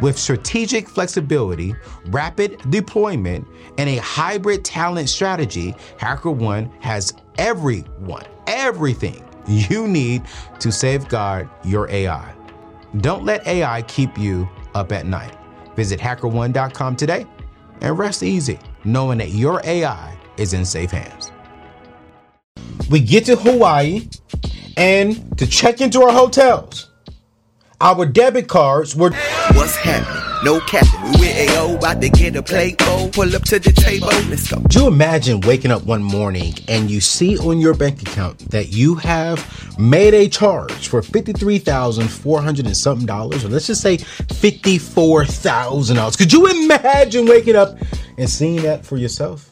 With strategic flexibility, rapid deployment, and a hybrid talent strategy, HackerOne has everyone, everything you need to safeguard your AI. Don't let AI keep you up at night. Visit hackerone.com today and rest easy knowing that your AI is in safe hands. We get to Hawaii and to check into our hotels. Our debit cards were. What's happening? No capping. We with AO, about to get a plate bowl. Pull up to the table. Let's go. Do you imagine waking up one morning and you see on your bank account that you have made a charge for 53,400 and something dollars, or let's just say $54,000? Could you imagine waking up and seeing that for yourself?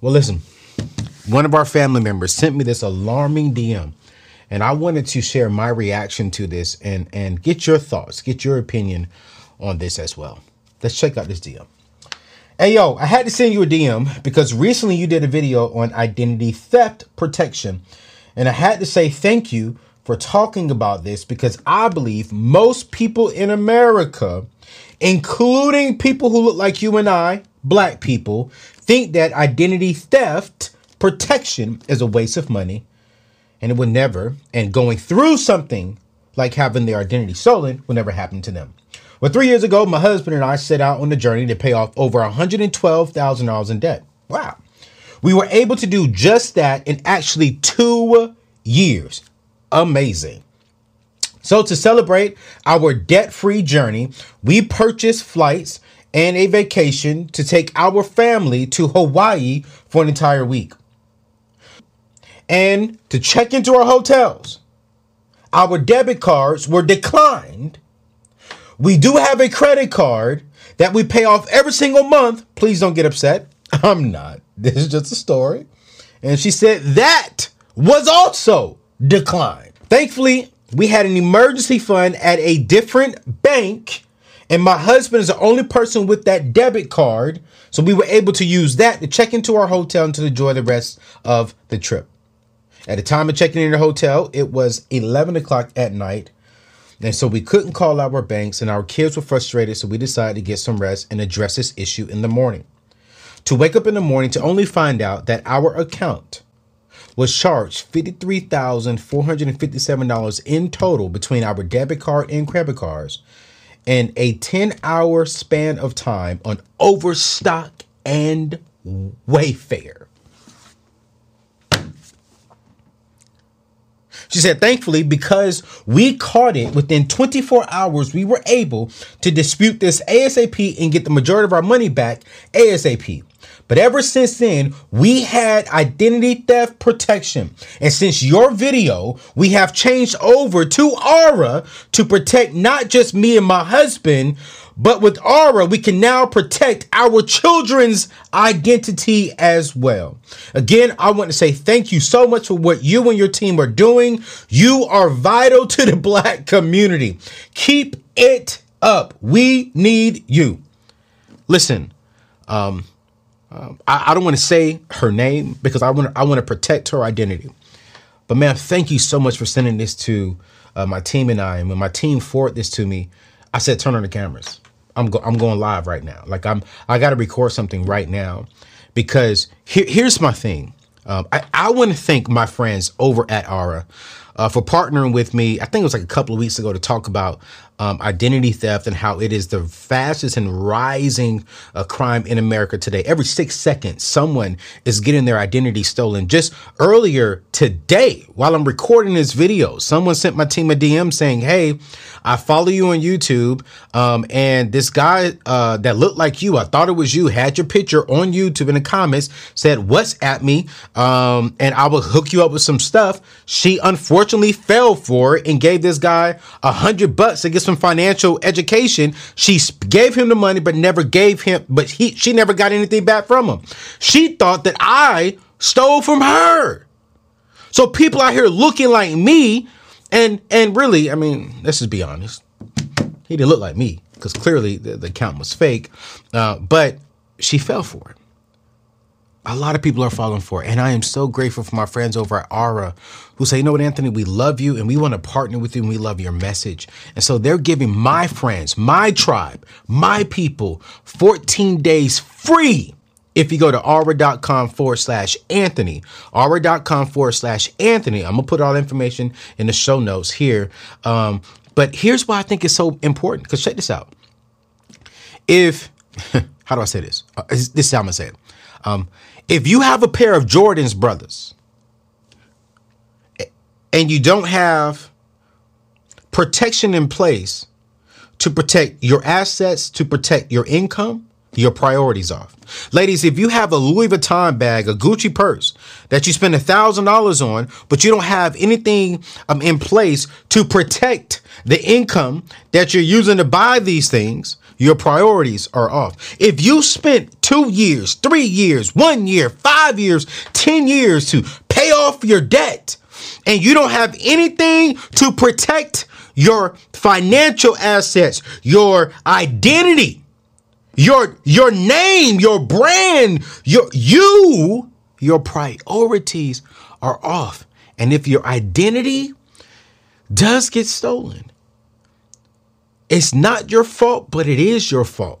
Well, listen, one of our family members sent me this alarming DM and I wanted to share my reaction to this and and get your thoughts, get your opinion on this as well. Let's check out this DM. Hey yo, I had to send you a DM because recently you did a video on identity theft protection. And I had to say thank you for talking about this because I believe most people in America, including people who look like you and I, black people, think that identity theft protection is a waste of money and it would never, and going through something like having their identity stolen will never happen to them. Well, three years ago, my husband and I set out on the journey to pay off over $112,000 in debt. Wow. We were able to do just that in actually two years. Amazing. So, to celebrate our debt free journey, we purchased flights and a vacation to take our family to Hawaii for an entire week. And to check into our hotels, our debit cards were declined we do have a credit card that we pay off every single month. Please don't get upset. I'm not. This is just a story. And she said that was also declined. Thankfully, we had an emergency fund at a different bank, and my husband is the only person with that debit card. So we were able to use that to check into our hotel and to enjoy the rest of the trip. At the time of checking in the hotel, it was 11 o'clock at night. And so we couldn't call our banks, and our kids were frustrated. So we decided to get some rest and address this issue in the morning. To wake up in the morning to only find out that our account was charged $53,457 in total between our debit card and credit cards in a 10 hour span of time on Overstock and Wayfair. She said, thankfully, because we caught it within 24 hours, we were able to dispute this ASAP and get the majority of our money back ASAP. But ever since then, we had identity theft protection. And since your video, we have changed over to Aura to protect not just me and my husband, but with Aura, we can now protect our children's identity as well. Again, I want to say thank you so much for what you and your team are doing. You are vital to the black community. Keep it up. We need you. Listen, um, um, I, I, don't want to say her name because I want I want to protect her identity. But man, thank you so much for sending this to uh, my team and I. And when my team forwarded this to me, I said, "Turn on the cameras." I'm go, I'm going live right now. Like I'm I got to record something right now because here, here's my thing. Um, I, I want to thank my friends over at Aura uh, for partnering with me. I think it was like a couple of weeks ago to talk about um, identity theft and how it is the fastest and rising uh, crime in America today. Every six seconds, someone is getting their identity stolen. Just earlier today, while I'm recording this video, someone sent my team a DM saying, Hey, I follow you on YouTube. Um, and this guy uh, that looked like you, I thought it was you, had your picture on YouTube in the comments, said, WhatsApp me? Um, and I will hook you up with some stuff. She unfortunately fell for it and gave this guy a hundred bucks to get some financial education. She gave him the money, but never gave him, but he, she never got anything back from him. She thought that I stole from her. So people out here looking like me, and and really, I mean, let's just be honest. He didn't look like me because clearly the, the account was fake. Uh, but she fell for it a lot of people are falling for it. And I am so grateful for my friends over at Aura who say, you know what, Anthony, we love you and we want to partner with you and we love your message. And so they're giving my friends, my tribe, my people 14 days free if you go to aura.com forward slash Anthony, aura.com forward slash Anthony. I'm going to put all the information in the show notes here. Um, but here's why I think it's so important because check this out. If, how do I say this? Uh, this is how I'm going to say it. Um, if you have a pair of Jordan's brothers and you don't have protection in place to protect your assets, to protect your income, your priorities off. Ladies, if you have a Louis Vuitton bag, a Gucci purse that you spend a thousand dollars on, but you don't have anything um, in place to protect the income that you're using to buy these things, your priorities are off. If you spent two years, three years, one year, five years, 10 years to pay off your debt, and you don't have anything to protect your financial assets, your identity, your your name, your brand, your you, your priorities are off. And if your identity does get stolen, it's not your fault, but it is your fault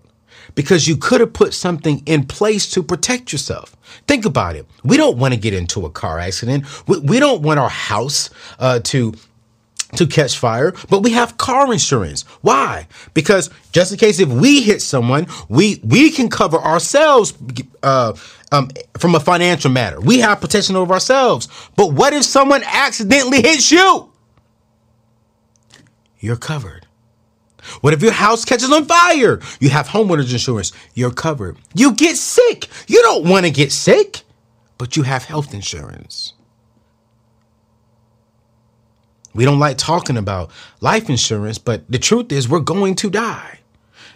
because you could have put something in place to protect yourself. Think about it. We don't want to get into a car accident. We, we don't want our house uh, to to catch fire, but we have car insurance. Why? Because just in case if we hit someone, we we can cover ourselves uh, um, from a financial matter. We have protection over ourselves. But what if someone accidentally hits you? You're covered. What if your house catches on fire? You have homeowners insurance. You're covered. You get sick. You don't want to get sick, but you have health insurance. We don't like talking about life insurance, but the truth is we're going to die.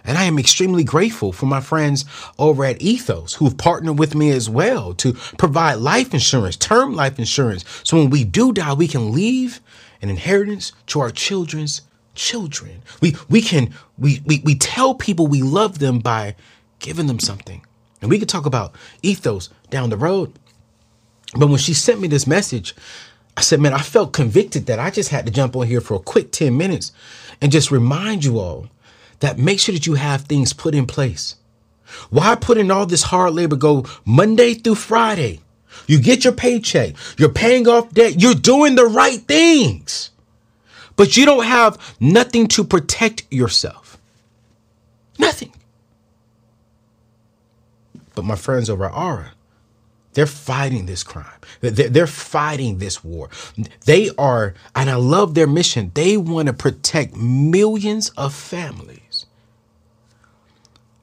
And I am extremely grateful for my friends over at Ethos who've partnered with me as well to provide life insurance, term life insurance. So when we do die, we can leave an inheritance to our children's children. We we can we we, we tell people we love them by giving them something. And we could talk about ethos down the road. But when she sent me this message, I said, man, I felt convicted that I just had to jump on here for a quick 10 minutes and just remind you all that make sure that you have things put in place. Why put in all this hard labor go Monday through Friday? You get your paycheck, you're paying off debt, you're doing the right things but you don't have nothing to protect yourself. Nothing. But my friends over at Aura, they're fighting this crime. They're fighting this war. They are, and I love their mission. They want to protect millions of families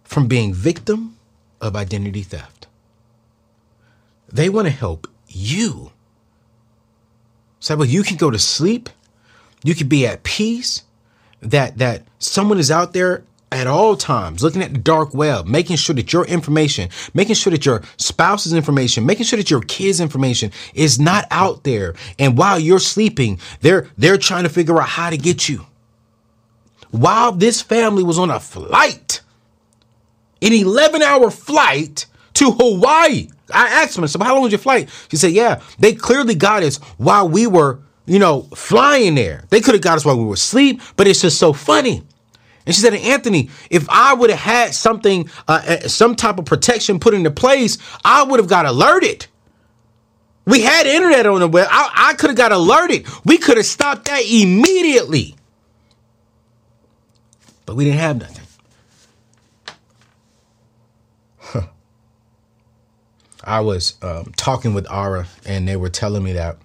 from being victim of identity theft. They want to help you. So well, you can go to sleep you could be at peace that that someone is out there at all times looking at the dark web making sure that your information making sure that your spouse's information making sure that your kids information is not out there. And while you're sleeping they're they're trying to figure out how to get you. While this family was on a flight an 11 hour flight to hawaii i asked them so how long was your flight? She said yeah they clearly got us while we were you know, flying there. They could have got us while we were asleep, but it's just so funny. And she said, Anthony, if I would have had something, uh, uh, some type of protection put into place, I would have got alerted. We had internet on the web. I, I could have got alerted. We could have stopped that immediately. But we didn't have nothing. I was um, talking with Aura, and they were telling me that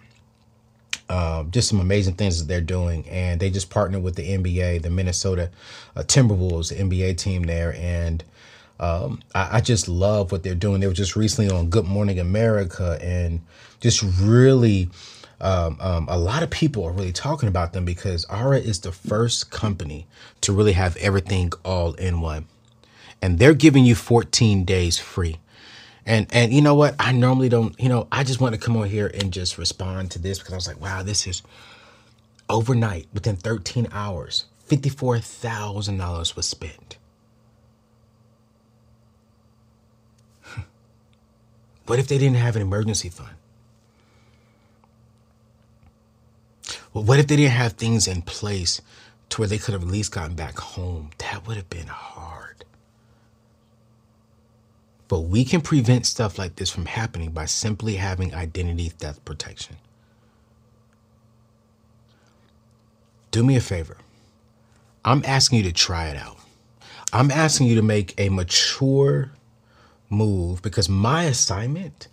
um, just some amazing things that they're doing. And they just partnered with the NBA, the Minnesota uh, Timberwolves, the NBA team there. And um, I, I, just love what they're doing. They were just recently on Good Morning America and just really. Um, um, a lot of people are really talking about them because Aura is the first company to really have everything all in one. And they're giving you 14 days free. And and you know what? I normally don't, you know, I just want to come on here and just respond to this because I was like, wow, this is overnight, within 13 hours, $54,000 was spent. What if they didn't have an emergency fund? Well, what if they didn't have things in place to where they could have at least gotten back home? That would have been hard. But we can prevent stuff like this from happening by simply having identity theft protection. Do me a favor. I'm asking you to try it out. I'm asking you to make a mature move because my assignment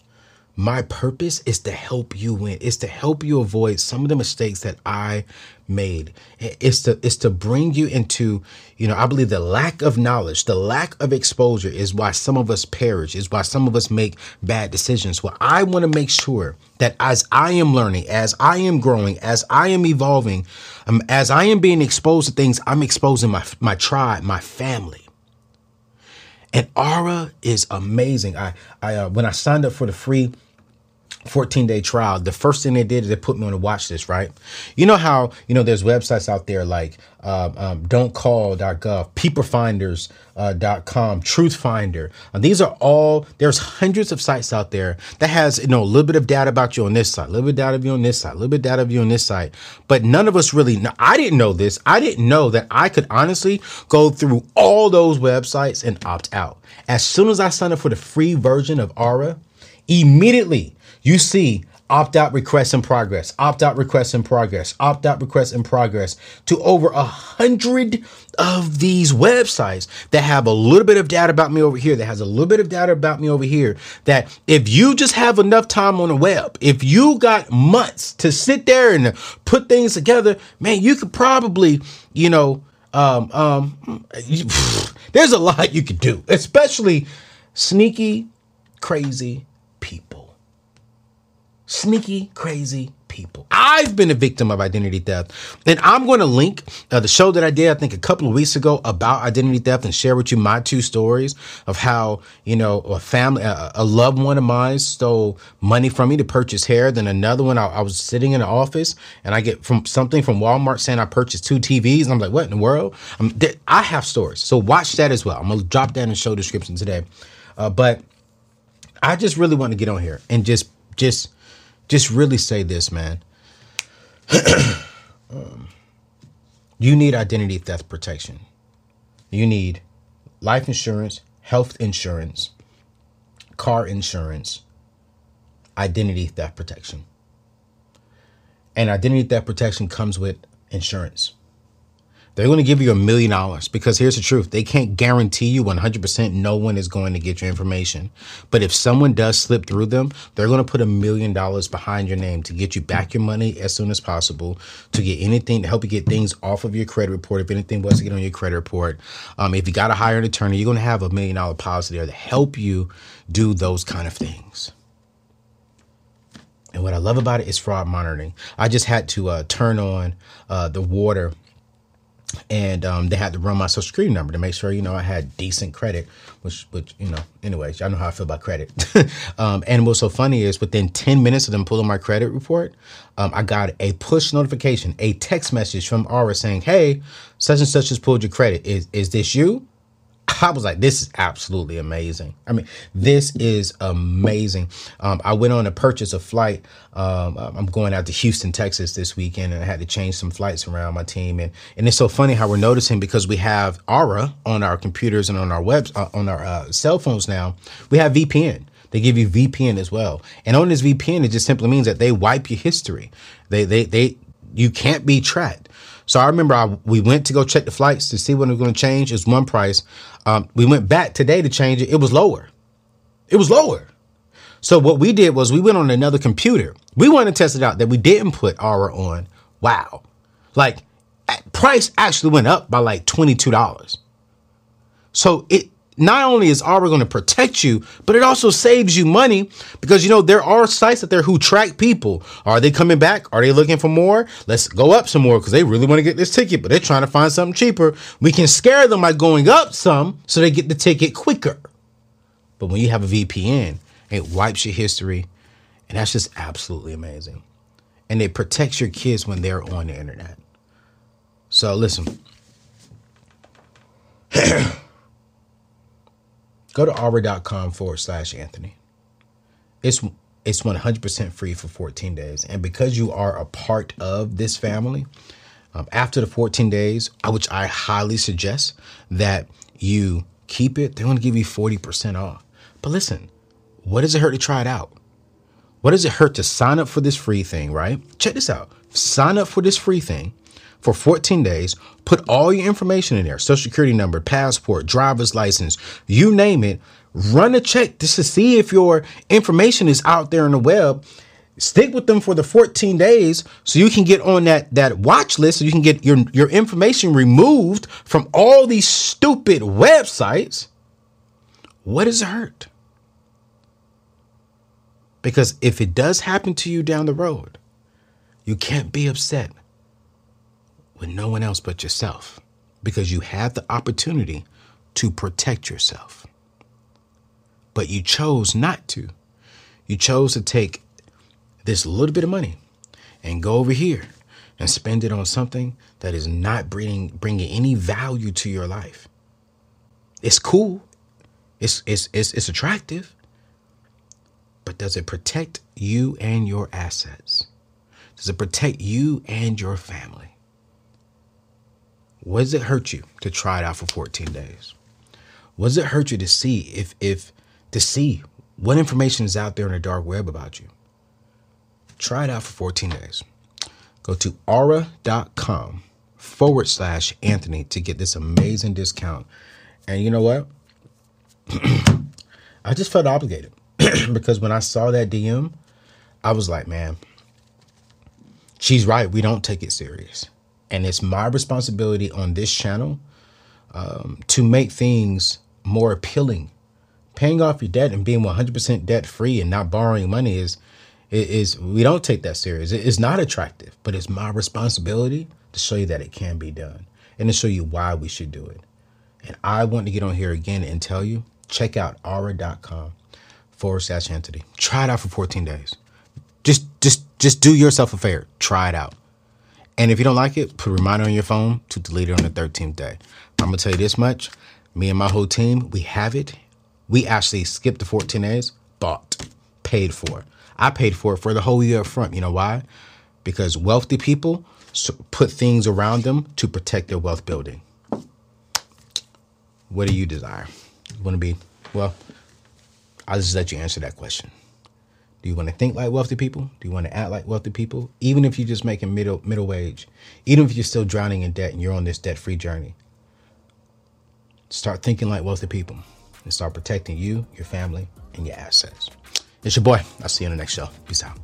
my purpose is to help you win. It's to help you avoid some of the mistakes that I made. It's to it's to bring you into, you know, I believe the lack of knowledge, the lack of exposure is why some of us perish, is why some of us make bad decisions. Well, I want to make sure that as I am learning, as I am growing, as I am evolving, um, as I am being exposed to things, I'm exposing my my tribe, my family. And Aura is amazing. I I uh, when I signed up for the free 14 day trial, the first thing they did is they put me on a watch list, right? You know how, you know, there's websites out there like um, um, don'tcall.gov, peoplefinders.com, uh, truthfinder. And these are all, there's hundreds of sites out there that has, you know, a little bit of data about you on this side, a little bit of data of you on this side, a little bit of data of you on this side. But none of us really, know, I didn't know this. I didn't know that I could honestly go through all those websites and opt out. As soon as I signed up for the free version of Aura, immediately you see opt out requests in progress, opt out requests in progress, opt out requests in progress to over a hundred of these websites that have a little bit of data about me over here, that has a little bit of data about me over here. That if you just have enough time on the web, if you got months to sit there and put things together, man, you could probably, you know, um, um, you, there's a lot you could do, especially sneaky, crazy people sneaky, crazy people. I've been a victim of identity theft. And I'm going to link uh, the show that I did, I think, a couple of weeks ago about identity theft and share with you my two stories of how, you know, a family, a, a loved one of mine stole money from me to purchase hair. Then another one, I, I was sitting in the office and I get from something from Walmart saying I purchased two TVs. And I'm like, what in the world? I have stories. So watch that as well. I'm going to drop that in the show description today. Uh, but I just really want to get on here and just, just, just really say this, man. um, you need identity theft protection. You need life insurance, health insurance, car insurance, identity theft protection. And identity theft protection comes with insurance. They're going to give you a million dollars because here's the truth. They can't guarantee you 100% no one is going to get your information. But if someone does slip through them, they're going to put a million dollars behind your name to get you back your money as soon as possible, to get anything, to help you get things off of your credit report. If anything was to get on your credit report, um, if you got to hire an attorney, you're going to have a million dollar policy there to help you do those kind of things. And what I love about it is fraud monitoring. I just had to uh, turn on uh, the water and um, they had to run my social security number to make sure you know I had decent credit, which which you know anyways y'all know how I feel about credit. um, and what's so funny is within ten minutes of them pulling my credit report, um, I got a push notification, a text message from Aura saying, "Hey, such and such has pulled your credit. Is is this you?" I was like, this is absolutely amazing. I mean, this is amazing. Um, I went on a purchase a flight. Um, I'm going out to Houston, Texas this weekend, and I had to change some flights around my team. And and it's so funny how we're noticing because we have Aura on our computers and on our webs uh, on our uh, cell phones now. We have VPN. They give you VPN as well. And on this VPN, it just simply means that they wipe your history. They they they you can't be tracked. So I remember I, we went to go check the flights to see when it was going to change. It's one price. Um, we went back today to change it. It was lower. It was lower. So what we did was we went on another computer. We wanted to test it out that we didn't put Aura on. Wow. Like price actually went up by like $22. So it not only is Aura going to protect you, but it also saves you money because you know there are sites out there who track people. Are they coming back? Are they looking for more? Let's go up some more because they really want to get this ticket, but they're trying to find something cheaper. We can scare them by going up some so they get the ticket quicker. But when you have a VPN, it wipes your history, and that's just absolutely amazing. And it protects your kids when they're on the internet. So listen. go to aura.com forward slash Anthony. It's it's 100% free for 14 days. And because you are a part of this family, um, after the 14 days, uh, which I highly suggest that you keep it, they're going to give you 40% off. But listen, what does it hurt to try it out? What does it hurt to sign up for this free thing, right? Check this out. Sign up for this free thing for 14 days. Put all your information in there social security number, passport, driver's license, you name it. Run a check just to see if your information is out there in the web. Stick with them for the 14 days so you can get on that, that watch list so you can get your, your information removed from all these stupid websites. What does it hurt? Because if it does happen to you down the road, you can't be upset with no one else but yourself because you had the opportunity to protect yourself. But you chose not to. You chose to take this little bit of money and go over here and spend it on something that is not bringing, bringing any value to your life. It's cool. It's, it's, it's, it's attractive. But does it protect you and your assets? Does it protect you and your family? What does it hurt you to try it out for 14 days? What does it hurt you to see if if to see what information is out there in the dark web about you? Try it out for 14 days. Go to aura.com forward slash Anthony to get this amazing discount. And you know what? I just felt obligated because when I saw that DM, I was like, man, she's right. We don't take it serious. And it's my responsibility on this channel um, to make things more appealing. Paying off your debt and being 100% debt free and not borrowing money is, is we don't take that serious. It's not attractive, but it's my responsibility to show you that it can be done and to show you why we should do it. And I want to get on here again and tell you check out aura.com forward slash Anthony. Try it out for 14 days. Just, just, just do yourself a favor. Try it out. And if you don't like it, put a reminder on your phone to delete it on the 13th day. I'm gonna tell you this much. Me and my whole team, we have it. We actually skipped the 14 days, bought, paid for. I paid for it for the whole year up front. You know why? Because wealthy people put things around them to protect their wealth building. What do you desire? You want to be, well, I'll just let you answer that question. Do you want to think like wealthy people? Do you want to act like wealthy people? Even if you're just making middle middle wage, even if you're still drowning in debt and you're on this debt free journey, start thinking like wealthy people and start protecting you, your family, and your assets. It's your boy. I'll see you in the next show. Peace out.